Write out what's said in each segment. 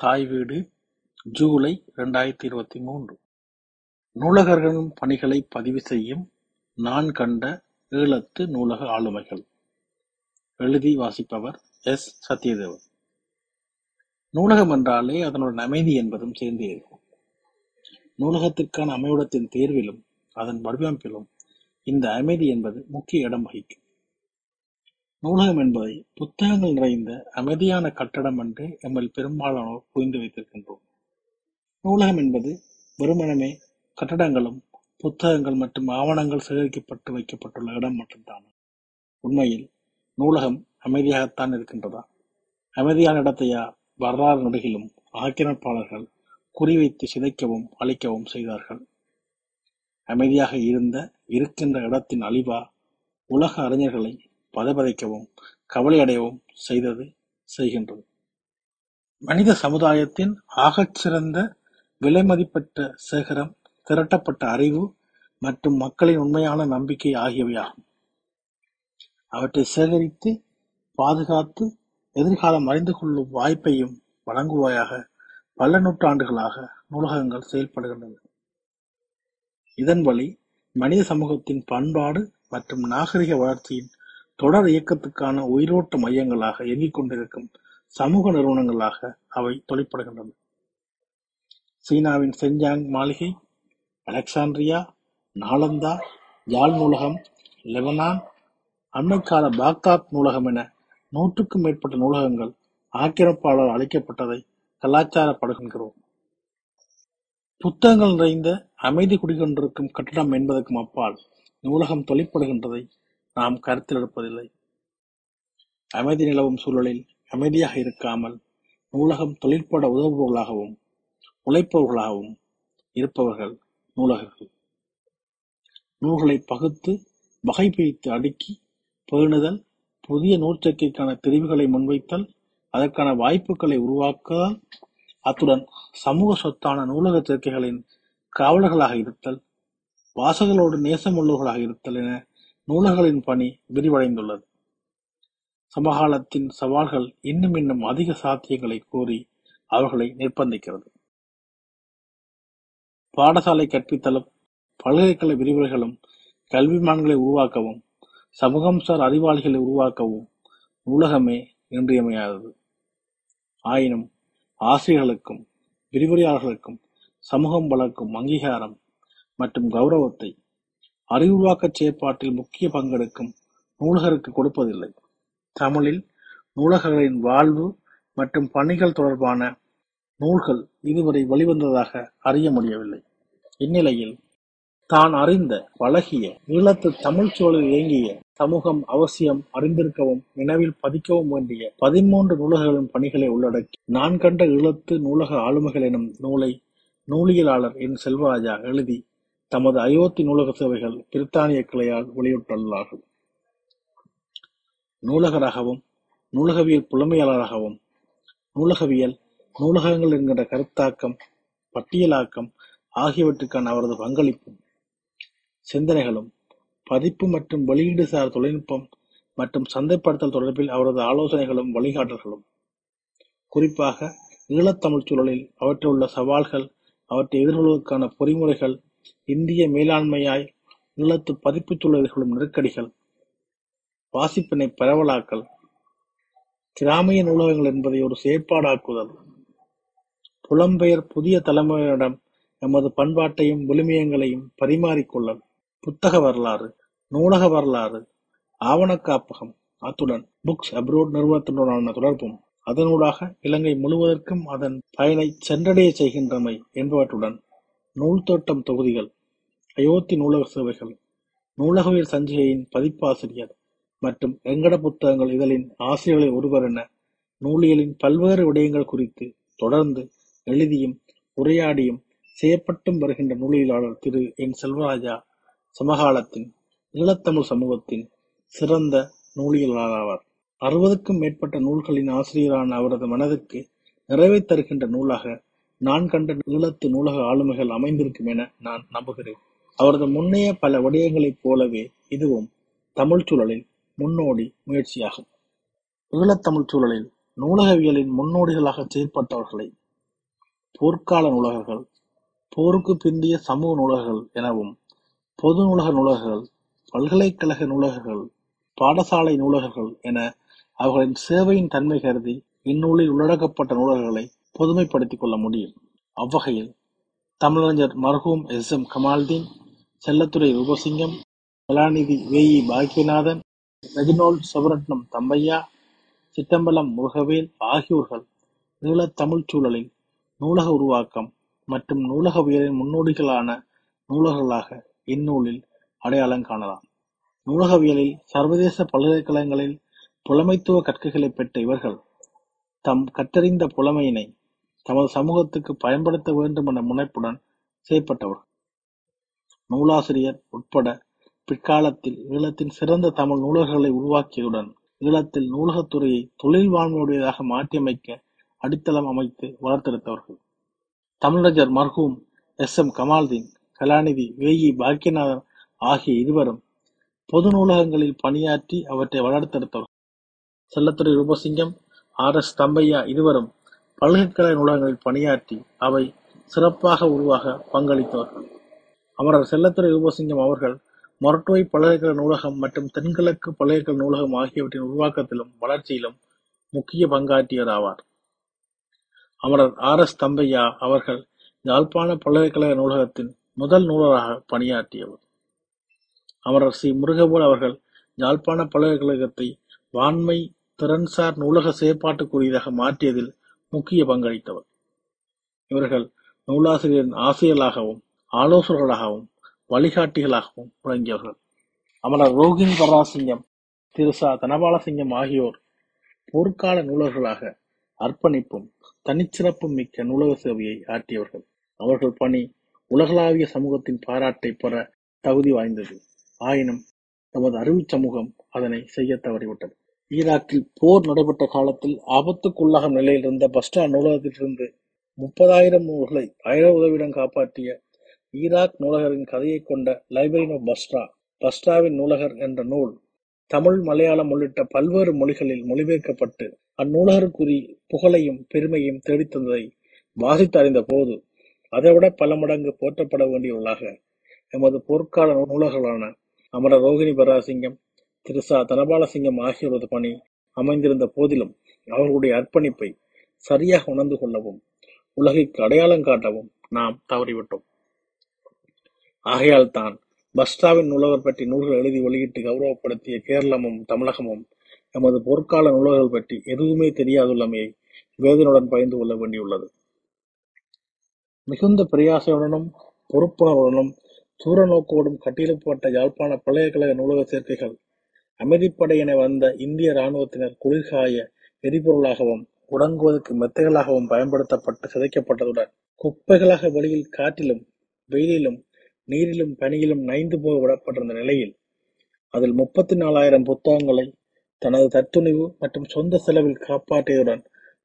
தாய் வீடு ஜூலை இரண்டாயிரத்தி இருபத்தி மூன்று. நூலகர்களின் பணிகளை பதிவு செய்யும் நான் கண்ட ஈழத்து நூலக ஆளுமைகள். எழுதி வாசிப்பவர் எஸ். சத்யதேவன். நூலகம் என்றாலே அதனுடன் அமைதி என்பதும் சேர்ந்தே இருக்கும். நூலகத்திற்கான அமைவிடத்தின் தேர்விலும் அதன் வடிவமைப்பிலும் இந்த அமைதி என்பது முக்கிய இடம் வகிக்கும். நூலகம் என்பதை புத்தகங்கள் நிறைந்த அமைதியான கட்டடம் என்று எம்மில் பெரும்பாலானோர் புரிந்து வைத்திருக்கின்றோம். நூலகம் என்பது வெறுமனமே கட்டடங்களும் புத்தகங்கள் மற்றும் ஆவணங்கள் சேகரிக்கப்பட்டு வைக்கப்பட்டுள்ள இடம் மட்டும்தான். உண்மையில் நூலகம் அமைதியாகத்தான் இருக்கின்றதா? அமைதியான இடத்தையா வரலாறு நடுகிலும் ஆக்கிரமிப்பாளர்கள் குறிவைத்து சிதைக்கவும் அழிக்கவும் செய்தார்கள்? அமைதியாக இருந்த இருக்கின்ற இடத்தின் அழிவா உலக அறிஞர்களை பதைபதைக்கவும் கவலையடையவும் செய்தது செய்கின்றது. மனித சமுதாயத்தின் ஆகச்சிறந்த விலைமதிப்பற்ற சேகரம் திரட்டப்பட்ட அறிவு மற்றும் மக்களின் உண்மையான நம்பிக்கை ஆகியவையாகும். அவற்றை சேகரித்து பாதுகாத்து எதிர்காலம் அறிந்து கொள்ளும் வாய்ப்பையும் வழங்குவாயாக பல நூற்றாண்டுகளாக நூலகங்கள் செயல்படுகின்றன. இதன் வழி மனித சமூகத்தின் பண்பாடு மற்றும் நாகரிக வளர்ச்சியின் தொடர் இயக்கத்துக்கான உயிரோட்ட மையங்களாக இயங்கிக் கொண்டிருக்கும் சமூக நிறுவனங்களாக அவை தொழிற்படுகின்றன. சீனாவின் செஞ்சாங் மாளிகை அலெக்சாண்ட்ரியா நாலந்தா யாழ் நூலகம் லெபனான் அண்மைக்கால பாக்தாத் நூலகம் என நூற்றுக்கும் மேற்பட்ட நூலகங்கள் ஆக்கிரமிப்பாளர் அளிக்கப்பட்டதை கலாச்சாரப்படுகின்றோம். புத்தகங்கள் நிறைந்த அமைதி குடிகொண்டிருக்கும் கட்டடம் என்பதற்கும் அப்பால் நூலகம் தொழிற்படுகின்றதை நாம் கருத்தில் எடுப்பதில்லை. அமைதி நிலவும் சூழலில் அமைதியாக இருக்காமல் நூலகம் தொழிற்பட உதவுபவர்களாகவும் உழைப்பவர்களாகவும் இருப்பவர்கள் நூலகர்கள். நூல்களை பகுத்து வகை பிரித்து அடுக்கி பேணுதல் புதிய நூற்சேர்க்கைக்கான தெரிவுகளை முன்வைத்தல் அதற்கான வாய்ப்புகளை உருவாக்குதல் அத்துடன் சமூக சொத்தான நூலக சேர்க்கைகளின் காவலர்களாக இருத்தல் வாசகர்களோடு நேசமுள்ளவர்களாக இருத்தல் என நூலகங்களின் பணி விரிவடைந்துள்ளது. சமகாலத்தின் சவால்கள் இன்னும் இன்னும் அதிக சாத்தியங்களை கோரி அவர்களை நிர்பந்திக்கிறது. பாடசாலை கற்பித்தலும் பல்கலைக்கழக விரிவுரைகளும் கல்விமான்களை உருவாக்கவும் சமூகம்சார் அறிவாளிகளை உருவாக்கவும் நூலகமே இன்றியமையாதது. ஆயினும் ஆசிரியர்களுக்கும் விரிவுரையாளர்களுக்கும் சமூகம் வளர்க்கும் அங்கீகாரம் மற்றும் கௌரவத்தை அறிவுருவாக்கச் செயற்பாட்டில் முக்கிய பங்கெடுக்கும் நூலகருக்கு கொடுப்பதில்லை. தமிழில் நூலகர்களின் வாழ்வு மற்றும் பணிகள் தொடர்பான நூல்கள் இதுவரை வெளிவந்ததாக அறிய முடியவில்லை. இந்நிலையில் தான் அறிந்த பழகிய ஈழத்து தமிழ் சூழலில் இயங்கிய சமூகம் அவசியம் அறிந்திருக்கவும் நினைவில் பதிக்கவும் வேண்டிய பதிமூன்று நூலகர்களின் பணிகளை உள்ளடக்கி நான் கண்ட ஈழத்து நூலக ஆளுமைகள் எனும் நூலை நூலியலாளர் என் செல்வராஜா எழுதி தமது அயோத்தி நூலக சேவைகள் பிரித்தானிய கிளையால் வெளியிட்டுள்ளார்கள் நூலகராகவும் நூலகவியல் புலமையாளராகவும் நூலகவியல் நூலகங்கள் என்கின்ற கருத்தாக்கம் பட்டியலாக்கம் ஆகியவற்றுக்கான அவரது பங்களிப்பும் சிந்தனைகளும் பதிப்பு மற்றும் வெளியீடு சார் தொழில்நுட்பம் மற்றும் சந்தைப்படுத்தல் தொடர்பில் அவரது ஆலோசனைகளும் வழிகாட்டல்களும். குறிப்பாக ஈழத்தமிழ் சூழலில் அவற்றில் உள்ள சவால்கள் அவற்றை எதிர்கொள்வதற்கான பொறிமுறைகள் இந்திய மேலாண்மையாய் ஈழத்து பதிப்புச் எதிர்கொள்ளும் நெருக்கடிகள் வாசிப்பினை பரவலாக்கல் கிராமிய நூலகங்கள் என்பதை ஒரு செயற்பாடாக்குதல் புலம்பெயர் புதிய தலைமுறையிடம் எமது பண்பாட்டையும் விழுமியங்களையும் பரிமாறிக்கொள்ளல் புத்தக வரலாறு நூலக வரலாறு ஆவண காப்பகம் அத்துடன் புக்ஸ் அப்ரோட் நிறுவனத்துடனான தொடர்பும் அதனூடாக இலங்கை முழுவதற்கும் அதன் பயனை சென்றடைய செய்கின்றமை என்பவற்றுடன் நூல் தோட்டம் தொகுதிகள் அயோத்தி நூலக சேவைகள் நூலகவியல் சஞ்சிகையின் பதிப்பாசிரியர் மற்றும் வெங்கட புத்தகங்கள் இதழின் ஆசிரியர்களில் ஒருவர் என நூலியலின் பல்வேறு விடயங்கள் குறித்து தொடர்ந்து எழுதியும் உரையாடியும் செய்யப்பட்டும் வருகின்ற நூலியலாளர் திரு. என். செல்வராஜா சமகாலத்தின் ஈழத்தமிழ் சமூகத்தின் சிறந்த நூலியலாளர் அறுபதுக்கும் மேற்பட்ட நூல்களின் ஆசிரியரான அவரது மனதுக்கு நிறைவை தருகின்ற நூலாக நான் கண்ட ஈழத்து நூலக ஆளுமைகள் அமைந்திருக்கும் என நான் நம்புகிறேன். அவரது முன்னைய பல விடயங்களைப் போலவே இதுவும் தமிழ் சூழலில் முன்னோடி முயற்சியாகும் ஈழத்தமிழ் சூழலில் நூலகவியலின் முன்னோடிகளாக செயற்பட்டவர்களை போர்க்கால நூலகர்கள், போருக்கு பிந்திய சமூக நூலகர்கள் எனவும் பொது நூலக நூலகர்கள், பல்கலைக்கழக நூலகர்கள், பாடசாலை நூலகர்கள் என அவர்களின் சேவையின் தன்மை கருதி இந்நூலில் உள்ளடக்கப்பட்ட நூலகர்களை பொதுமைப்படுத்திக் கொள்ள முடியும். அவ்வகையில் தமிழறிஞர் மர்ஹூம் எஸ். எம். கமால்தீன் செல்லத்துரை ரூபசிங்கம், கலாநிதி வேயி பாக்கியநாதன், ரெஜினோல்ட் சுவரட்னம் தம்பையா, சிற்றம்பலம் முருகவேல் ஆகியோர்கள் ஈழத் தமிழ்ச் சூழலில் நூலக உருவாக்கம் மற்றும் நூலகவியலின் முன்னோடிகளான நூலகர்களாக இந்நூலில் அடையாளம் காணலாம். நூலகவியலில் சர்வதேச பல்கலைக்கழகங்களில் புலமைத்துவ கற்கைகளைப் பெற்ற இவர்கள், தம் கற்றறிந்த புலமையினை தமது சமூகத்துக்குப் பயன்படுத்த வேண்டுமென முனைப்புடன் செயற்பட்டவர்கள். நூலாசிரியர் உட்பட பிற்காலத்தில் ஈழத்தின் சிறந்த தமிழ் நூலகர்களை உருவாக்கியதுடன், ஈழத்தில் நூலகத் துறையை தொழில் வாழ்மையுடையதாக மாற்றியமைக்க அடித்தளம் அமைத்து வளர்த்தெடுத்தவர்கள். தமிழறிஞர் மர்ஹூம் எஸ். எம். கமால்தீன் கலாநிதி வே. இ. பாக்கியநாதன் ஆகிய இருவரும் பொது நூலகங்களில் பணியாற்றி அவற்றை வளர்த்தெடுத்தவர்கள். செல்லத்துறை ரூபசிங்கம், ஆர். எஸ். தம்பையா இருவரும் பல்கலைக்கழக நூலகங்களில் பணியாற்றி அவை சிறப்பாக உருவாக பங்களித்தவர்கள். அமரர் செல்லத்துறை ரூபசிங்கம் அவர்கள் மொரட்டோய் பல்கலைக்கழக நூலகம் மற்றும் தென்கிழக்கு பல்கலைக்கழக நூலகம் ஆகியவற்றின் உருவாக்கத்திலும் வளர்ச்சியிலும் முக்கிய பங்காற்றியவராவார். அமரர் ஆர். எஸ். தம்பையா அவர்கள் யாழ்ப்பாண பல்கலைக்கழக நூலகத்தின் முதல் நூலராக பணியாற்றியவர். அமரர் சி. முருகபோல் அவர்கள் யாழ்ப்பாண பல்கலைக்கழகத்தை வான்மை திறன்சார் நூலக செயற்பாட்டுக்குரியதாக மாற்றியதில் முக்கிய பங்களித்தவர். இவர்கள் நூலாசிரியரின் ஆசிரியர்களாகவும், ஆலோசகர்களாகவும், வழிகாட்டிகளாகவும் விளங்கியவர்கள். அமரர் ரோகிணி பராசிங்கம் திரு. தனபாலசிங்கம் ஆகியோர் போர்க்கால நூலகர்களாக அர்ப்பணிப்பும், தனிச்சிறப்பும் மிக்க நூலக சேவையை ஆற்றியவர்கள். அவர்கள் பணி உலகளாவிய சமூகத்தின் பாராட்டை பெற தகுதி வாய்ந்தது. ஆயினும் நமது அறிவுச் சமூகம் அதனை செய்யத் தவறிவிட்டது. ஈராக்கில் போர் நடைபெற்ற காலத்தில் ஆபத்துக்குள்ளாகும் நிலையில் இருந்த பஸ்டா நூலகத்திலிருந்து முப்பதாயிரம் நூல்களை அயல உதவியுடன் காப்பாற்றிய ஈராக் நூலகரின் கதையைக் கொண்ட லைப்ரரி ஆஃப் பஸ்ரா, பஸ்ராவின் நூலகர் என்ற நூல் தமிழ், மலையாளம் உள்ளிட்ட பல்வேறு மொழிகளில் மொழிபெயர்க்கப்பட்டு அந்நூலகருக்குரிய புகழையும் பெருமையும் தேடித்தந்ததை வாசித்தறிந்த போது, அதைவிட பல மடங்கு போற்றப்பட வேண்டியவர்களாக எமது போர்க்கால நூலகர்களான அமர ரோகிணி பராசிங்கம் திருசா தனபாலசிங்கம் ஆகியோரது பணி அமைந்திருந்த போதிலும், அவர்களுடைய அர்ப்பணிப்பை சரியாக உணர்ந்து கொள்ளவும், உலகிற்கு அடையாளம் காட்டவும் நாம் தவறிவிட்டோம். ஆகையால்தான் பஸ்டாவின் நூலகர் பற்றி நூல்கள் எழுதி வெளியிட்டு கௌரவப்படுத்திய கேரளமும், தமிழகமும் எமது போர்க்கால நூலகர்கள் பற்றி எதுவுமே தெரியாதுள்ளமையை வேதனுடன் பயந்து கொள்ள வேண்டியுள்ளது. மிகுந்த பிரயாசையுடனும், பொறுப்புணர்வுடனும், தூரநோக்கோடும் கட்டியெழுப்பப்பட்ட யாழ்ப்பாண பல்கலைக்கழக நூலக சேர்க்கைகள் அமைதிப்படை என வந்த இந்திய இராணுவத்தினர் குளிர்காய எரிபொருளாகவும், உடங்குவதற்கு மெத்தைகளாகவும் பயன்படுத்தப்பட்டு சிதைக்கப்பட்டதுடன், குப்பைகளாக வெளியில் காற்றிலும், வெயிலிலும், நீரிலும், பனியிலும் நைந்து போக விடப்பட்டிருந்த நிலையில், அதில் முப்பத்தி நாலாயிரம் புத்தகங்களை தனது தத்துணிவு மற்றும் சொந்த செலவில் காப்பாற்றியதுடன்,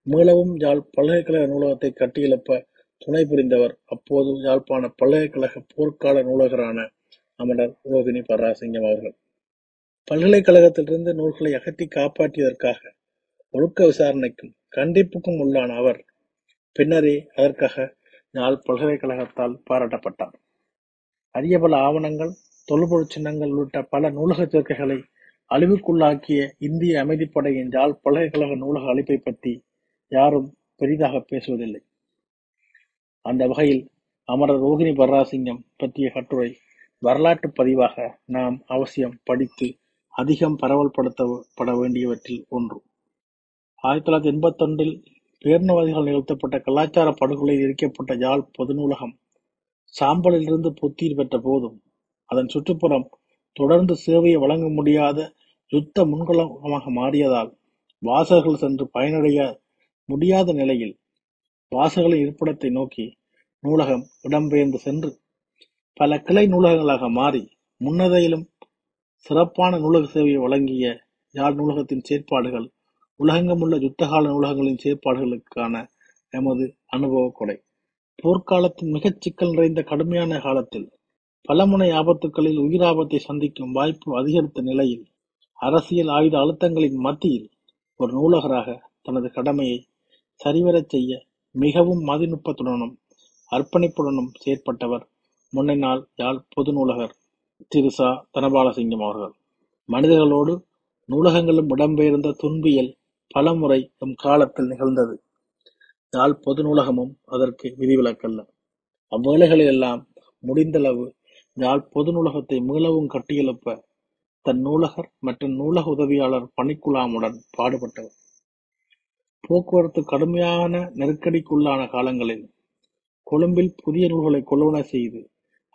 மீளவும் யாழ் பல்கலைக்கழக நூலகத்தை கட்டியெழுப்ப துணை புரிந்தவர் அப்போது யாழ்ப்பாண பல்கலைக்கழக போர்க்கால நூலகரான அமரர் ரோகிணி பராசிங்கம் அவர்கள். பல்கலைக்கழகத்திலிருந்து நூல்களை அகற்றி காப்பாற்றியதற்காக ஒழுக்க விசாரணைக்கும், கண்டிப்புக்கும் உள்ளான அவர், பின்னரே அதற்காக யாழ் பல்கலைக்கழகத்தால் பாராட்டப்பட்டார். அரிய பல ஆவணங்கள், தொல்பொருள் சின்னங்கள் உள்ளிட்ட பல நூலகச் சேர்க்கைகளை அழிவுக்குள்ளாக்கிய இந்திய அமைதிப்படையின் யாழ் பல்கலைக்கழக நூலக அழிப்பைப் பற்றி யாரும் பெரிதாகப் பேசுவதில்லை. அந்த வகையில் அமரர் ரோகிணி பர்ராசிங்கம் பற்றிய கட்டுரை வரலாற்றுப் பதிவாக நாம் அவசியம் படித்து அதிகம் பரவல்படுத்தப்பட வேண்டியவற்றில் ஒன்று. ஆயிரத்தி தொள்ளாயிரத்தி எண்பத்தி எண்பத்தொன்றில் பேரினவாதிகளால் நிகழ்த்தப்பட்ட கலாச்சாரப் படுகொலையில் எரிக்கப்பட்ட யாழ் பொது நூலகம் சாம்பலிலிருந்து புத்துயிர் பெற்ற போதும், அதன் சுற்றுப்புறம் தொடர்ந்து சேவையை வழங்க முடியாத யுத்த முன்களமாக மாறியதால், வாசகர்கள் சென்று பயனடைய முடியாத நிலையில், வாசகர்களின் இருப்பிடத்தை நோக்கி நூலகம் இடம்பெயர்ந்து சென்று, பல கிளை நூலகங்களாக மாறி, முன்னதையிலும் சிறப்பான நூலக சேவையை வழங்கிய யாழ் நூலகத்தின் செயற்பாடுகள் உலகெங்குமுள்ள யுத்தகால நூலகங்களின் செயற்பாடுகளுக்கான எமது அனுபவக் கொடை. போர்க்காலத்தின் மிகச் சிக்கல் நிறைந்த கடுமையான காலத்தில், பலமுனை ஆபத்துக்களில் உயிராபத்தை சந்திக்கும் வாய்ப்பு அதிகரித்த நிலையில், அரசியல் ஆயுத அழுத்தங்களின் மத்தியில் ஒரு நூலகராக தனது கடமையை சரிவரச் செய்ய மிகவும் மதிநுட்பத்துடனும் அர்ப்பணிப்புடனும் செயற்பட்டவர் முன்னைநாள் யாழ் பொது நூலகர் திரு ச. தனபாலசிங்கம் அவர்கள். மனிதர்களோடு நூலகங்களும் இடம்பெயர்ந்த துன்பியல் பலமுறை எம் காலத்தில் நிகழ்ந்தது. யாழ் பொது நூலகமும் அதற்கு விதிவிலக்கல்ல. அவ்வேளைகளிலெல்லாம் முடிந்தளவு யாழ் பொது நூலகத்தை மீளவும் கட்டியெழுப்ப தன் நூலகர் மற்றும் நூலக உதவியாளர் பணிக்குழாமுடன் பாடுபட்டவர். போக்குவரத்து கடுமையான நெருக்கடிக்குள்ளான காலங்களில் கொழும்பில் புதிய நூல்களை கொள்வன செய்து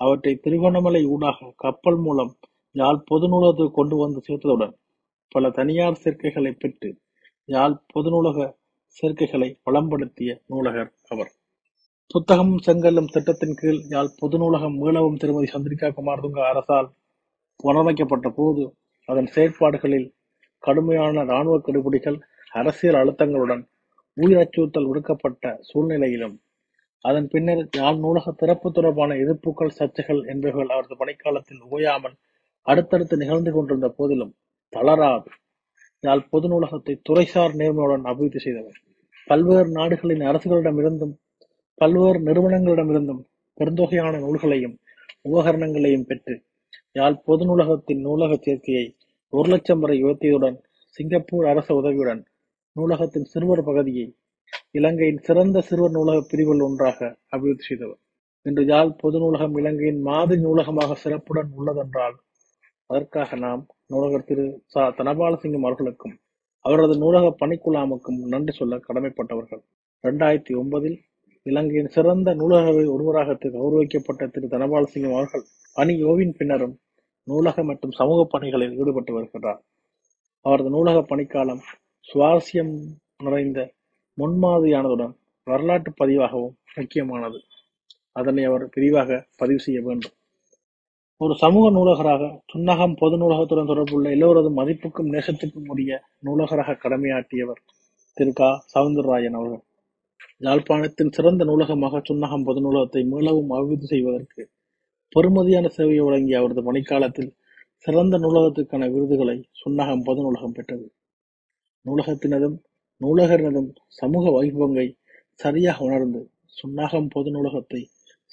அவற்றை திருகோணமலை ஊடாக கப்பல் மூலம் யாழ் பொது நூலகத்துக்கு கொண்டு வந்து சேர்த்ததுடன் பல தனியார் சேர்க்கைகளை பெற்று யாழ் பொது நூலக சேர்க்கைகளை வளம்படுத்திய நூலகர் அவர். புத்தகமும் செங்கல்லும் திட்டத்தின் கீழ் யாழ் பொது நூலகம் மீளவும் திருமதி சந்திரிகா குமார்துங்க அரசால் புனரமைக்கப்பட்ட போது அதன் செயற்பாடுகளில் கடுமையான இராணுவ கெடுபிடிகள் அரசியல் அழுத்தங்களுடன் உயிர் அச்சுறுத்தல் விடுக்கப்பட்ட சூழ்நிலையிலும் அதன் பின்னர் யாழ் நூலக திறப்பு தொடர்பான எதிர்ப்புகள் சர்ச்சைகள் என்பவைகள் அவரது பணிக்காலத்தில் ஓயாமல் அடுத்தடுத்து நிகழ்ந்து கொண்டிருந்த போதிலும் தளராது. யாழ் பொது நூலகத்தை துறைசார் நேர்மையுடன் அபிவிருத்தி செய்தவர். பல்வேறு நாடுகளின் அரசுகளிடமிருந்தும் பல்வேறு நிறுவனங்களிடமிருந்தும் பெருந்தொகையான நூல்களையும் உபகரணங்களையும் பெற்று யாழ் பொது நூலகத்தின் நூலக சேர்க்கையை ஒரு லட்சம் வரை உயர்த்தியதுடன் சிங்கப்பூர் அரச உதவியுடன் நூலகத்தின் சிறுவர் பகுதியை இலங்கையின் சிறந்த சிறுவர் நூலக பிரிவுகள் ஒன்றாக அபிவிருத்தி செய்தவர். இன்று யாழ் பொது நூலகம் இலங்கையின் மாதிரி நூலகமாக சிறப்புடன் உள்ளதென்றால் அதற்காக நாம் நூலகர் திரு சா தனபாலசிங்கம் அவர்களுக்கும் அவரது நூலக பணிக்குழாமுக்கும் நன்றி சொல்ல கடமைப்பட்டவர்கள். இரண்டாயிரத்தி ஒன்பதில் இலங்கையின் சிறந்த நூலக ஒருவராக கௌரவிக்கப்பட்ட திரு தனபாலசிங்கம் அவர்கள் பணி ஓவின் பின்னரும் நூலக மற்றும் சமூக பணிகளில் ஈடுபட்டு வருகிறார். அவரது நூலக பணிக்காலம் சுவாரஸ்யம் நிறைந்த முன்மாதிரியானதுடன் வரலாற்று பதிவாகவும் முக்கியமானது. அதனை அவர் விரிவாக பதிவு செய்ய வேண்டும். ஒரு சமூக நூலகராக சுன்னகம் பொது நூலகத்துடன் தொடர்புள்ள எல்லோரது மதிப்புக்கும் நேசத்துக்கும் உரிய நூலகராக கடமையாற்றியவர் திரு. க. சவுந்தரராயன் அவர்கள். யாழ்ப்பாணத்தின் சிறந்த நூலகமாக சுன்னகம் பொது நூலகத்தை மீளவும் அபிவிருத்தி செய்வதற்கு பெருமதியான சேவையை வழங்கிய அவரது பணிக்காலத்தில் சிறந்த நூலகத்துக்கான விருதுகளை சுன்னகம் பொது நூலகம் பெற்றது. நூலகத்தினதும் நூலகரினதும் சமூக வைபவங்கை சரியாக உணர்ந்து சுன்னாகம் பொது நூலகத்தை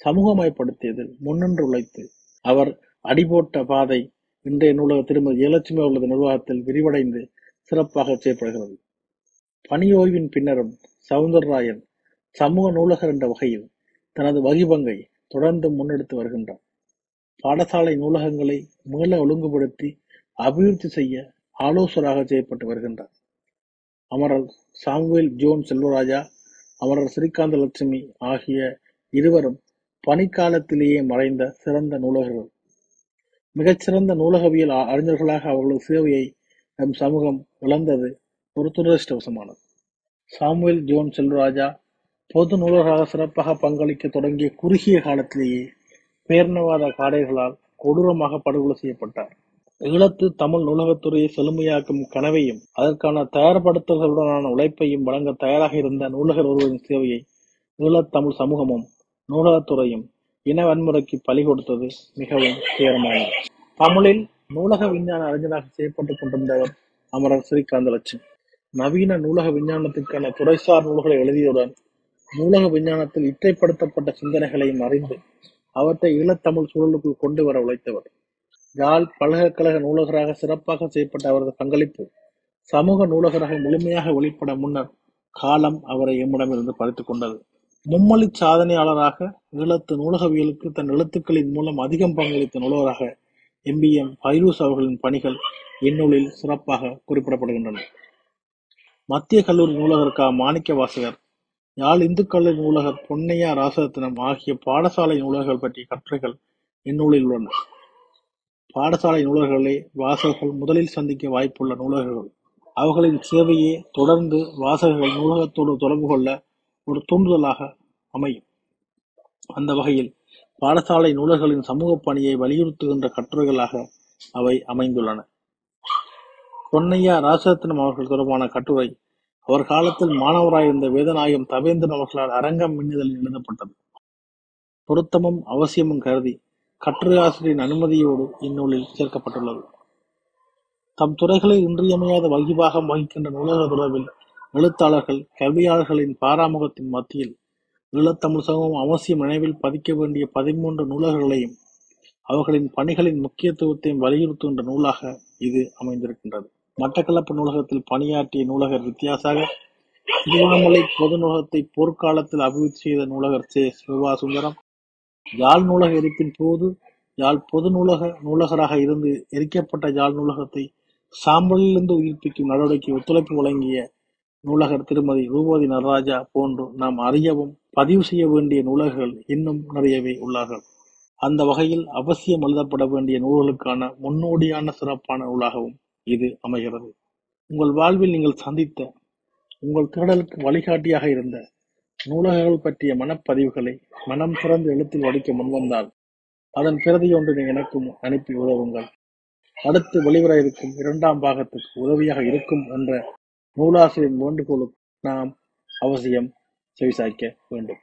சமூகமயப்படுத்தியதில் முன்னின்று உழைத்து அவர் அடிபோட்ட பாதை இன்றைய நூலக திருமதி ஜெயலட்சுமி அவர்களது நிர்வாகத்தில் விரிவடைந்து சிறப்பாக செயற்படுகிறது. பணியோய்வின் பின்னரும் சவுந்தரராயன் சமூக நூலகர் என்ற வகையில் தனது வகிபங்கை தொடர்ந்து முன்னெடுத்து வருகின்றார். பாடசாலை நூலகங்களை மீள ஒழுங்குபடுத்தி அபிவிருத்தி செய்ய ஆலோசகராக செய்யப்பட்டு வருகின்றார். அமரர் சாமுவேல் ஜோன் செல்வராஜா அமரர் ஸ்ரீகாந்த லட்சுமி ஆகிய இருவரும் பணிக்காலத்திலேயே மறைந்த சிறந்த நூலகர்கள். மிகச்சிறந்த நூலகவியல் அறிஞர்களாக அவர்களது சேவையை நம் சமூகம் இழந்தது ஒரு துரதிருஷ்டவசமானது சாமுவேல் ஜோன் செல்வராஜா பொது நூலகராக சிறப்பாக பங்களிக்க தொடங்கிய குறுகிய காலத்திலேயே பேரினவாத காடைகளால் கொடூரமாக படுகொலை செய்யப்பட்டார். ஈழத்து தமிழ் நூலகத்துறையை செழுமையாக்கும் கனவையும் அதற்கான தயார்படுத்தல்களுடனான உழைப்பையும் வழங்க தயாராக இருந்த நூலகர் ஒருவரின் சேவையை ஈழத் தமிழ் சமூகமும் நூலகத்துறையும் இன வன்முறைக்கு பலி கொடுத்தது மிகவும் துயரமானது. தமிழில் நூலக விஞ்ஞான அறிஞராக செய்யப்பட்டுக் கொண்டிருந்தவர் அமரர் ஸ்ரீகாந்தலட்சுமி. நவீன நூலக விஞ்ஞானத்திற்கான துறைசார் நூல்களை எழுதியதுடன் நூலக விஞ்ஞானத்தில் இற்றைப்படுத்தப்பட்ட சிந்தனைகளையும் அறிந்து அவற்றை ஈழத்தமிழ் சூழலுக்குள் கொண்டு வர உழைத்தவர். யாழ் பல்கலைக்கழக நூலகராக சிறப்பாக செய்யப்பட்ட அவரது பங்களிப்பு சமூக நூலகராக முழுமையாக வெளிப்பட முன்னர் காலம் அவரை எம்மிடமிருந்து பறித்துக் கொண்டது. மும்மொழி சாதனையாளராக ஈழத்து நூலகவியலுக்கு தன் எழுத்துக்களின் மூலம் அதிகம் பங்களித்த நூலகராக எம்பிஎம் பைரூஸ் அவர்களின் பணிகள் இந்நூலில் சிறப்பாக குறிப்பிடப்படுகின்றன. மத்திய கல்லூரி நூலகர் க மாணிக்க வாசகர்? யாழ் இந்து கல்லூரி நூலகர் பொன்னையா ராசரத்னம் ஆகிய பாடசாலை நூலகர்கள் பற்றிய கட்டுரைகள் இந்நூலில் உள்ளன. பாடசாலை நூலகர்களே வாசகர்கள் முதலில் சந்திக்க வாய்ப்புள்ள நூலகர்கள். அவர்களின் சேவையே தொடர்ந்து வாசகர்கள் நூலகத்தோடு தொடர்பு கொள்ள ஒரு தூண்டுதலாக அமையும். அந்த வகையில் பாடசாலை நூலகர்களின் சமூக பணியை வலியுறுத்துகின்ற கட்டுரைகளாக அவை அமைந்துள்ளன. பொன்னையா ராசரத்னம் அவர்கள் தொடர்பான கட்டுரை அவர் காலத்தில் மாணவராயிருந்த வேதநாயகம் தவேந்திரன் அவர்களால் அரங்கம் மின்னுதலில் எழுதப்பட்டது. பொருத்தமும் அவசியமும் கருதி கட்டுரையாசிரியரின் அனுமதியோடு இந்நூலில் சேர்க்கப்பட்டுள்ளது. தம் துறைகளில் இன்றியமையாத வகிபாகம் வகிக்கின்ற நூலக தொடர்பில் எழுத்தாளர்கள் கல்வியாளர்களின் பாராமுகத்தின் மத்தியில் ஈழத்தமிழ் சமூகம் அவசியம் நினைவில் பதிக்க வேண்டிய பதிமூன்று நூலகர்களையும் அவர்களின் பணிகளின் முக்கியத்துவத்தையும் வலியுறுத்துகின்ற நூலாக இது அமைந்திருக்கின்றது. மட்டக்களப்பு நூலகத்தில் பணியாற்றிய நூலகர் வித்தியாசாகர் திருவண்ணாமலை பொது நூலகத்தை போர்க்காலத்தில் அபிவிருத்தி செய்த நூலகர் சே. சிவா சுந்தரம் யாழ் நூலக எரிப்பின் போது யாழ் பொது நூலக நூலகராக இருந்து எரிக்கப்பட்ட யாழ் நூலகத்தை சாம்பலிலிருந்து உயிர்ப்பிக்கும் நடவடிக்கை ஒத்துழைப்பு வழங்கிய நூலகர் திருமதி ரூபதி நடராஜா போன்று நாம் அறியவும் பதிவு செய்ய வேண்டிய நூலகர்கள் இன்னும் நிறையவே உள்ளார்கள். அந்த வகையில் அவசியம் எழுதப்பட வேண்டிய நூல்களுக்கான முன்னோடியான சிறப்பான நூலாகவும் இது அமைகிறது. உங்கள் வாழ்வில் நீங்கள் சந்தித்த உங்கள் தேடலுக்கு வழிகாட்டியாக இருந்த நூலகங்கள் பற்றிய மனப்பதிவுகளை மனம் திறந்து எழுத்தில் வடிக்க முன்வந்தால் அதன் பிரதி ஒன்றினை எனக்கும் அனுப்பி உதவுங்கள். அடுத்து வெளிவர இருக்கும் இரண்டாம் பாகத்துக்கு உதவியாக இருக்கும் என்ற நூலாசிரியர் வேண்டுகோளுக்கு நாம் அவசியம் செவிசாய்க்க வேண்டும்.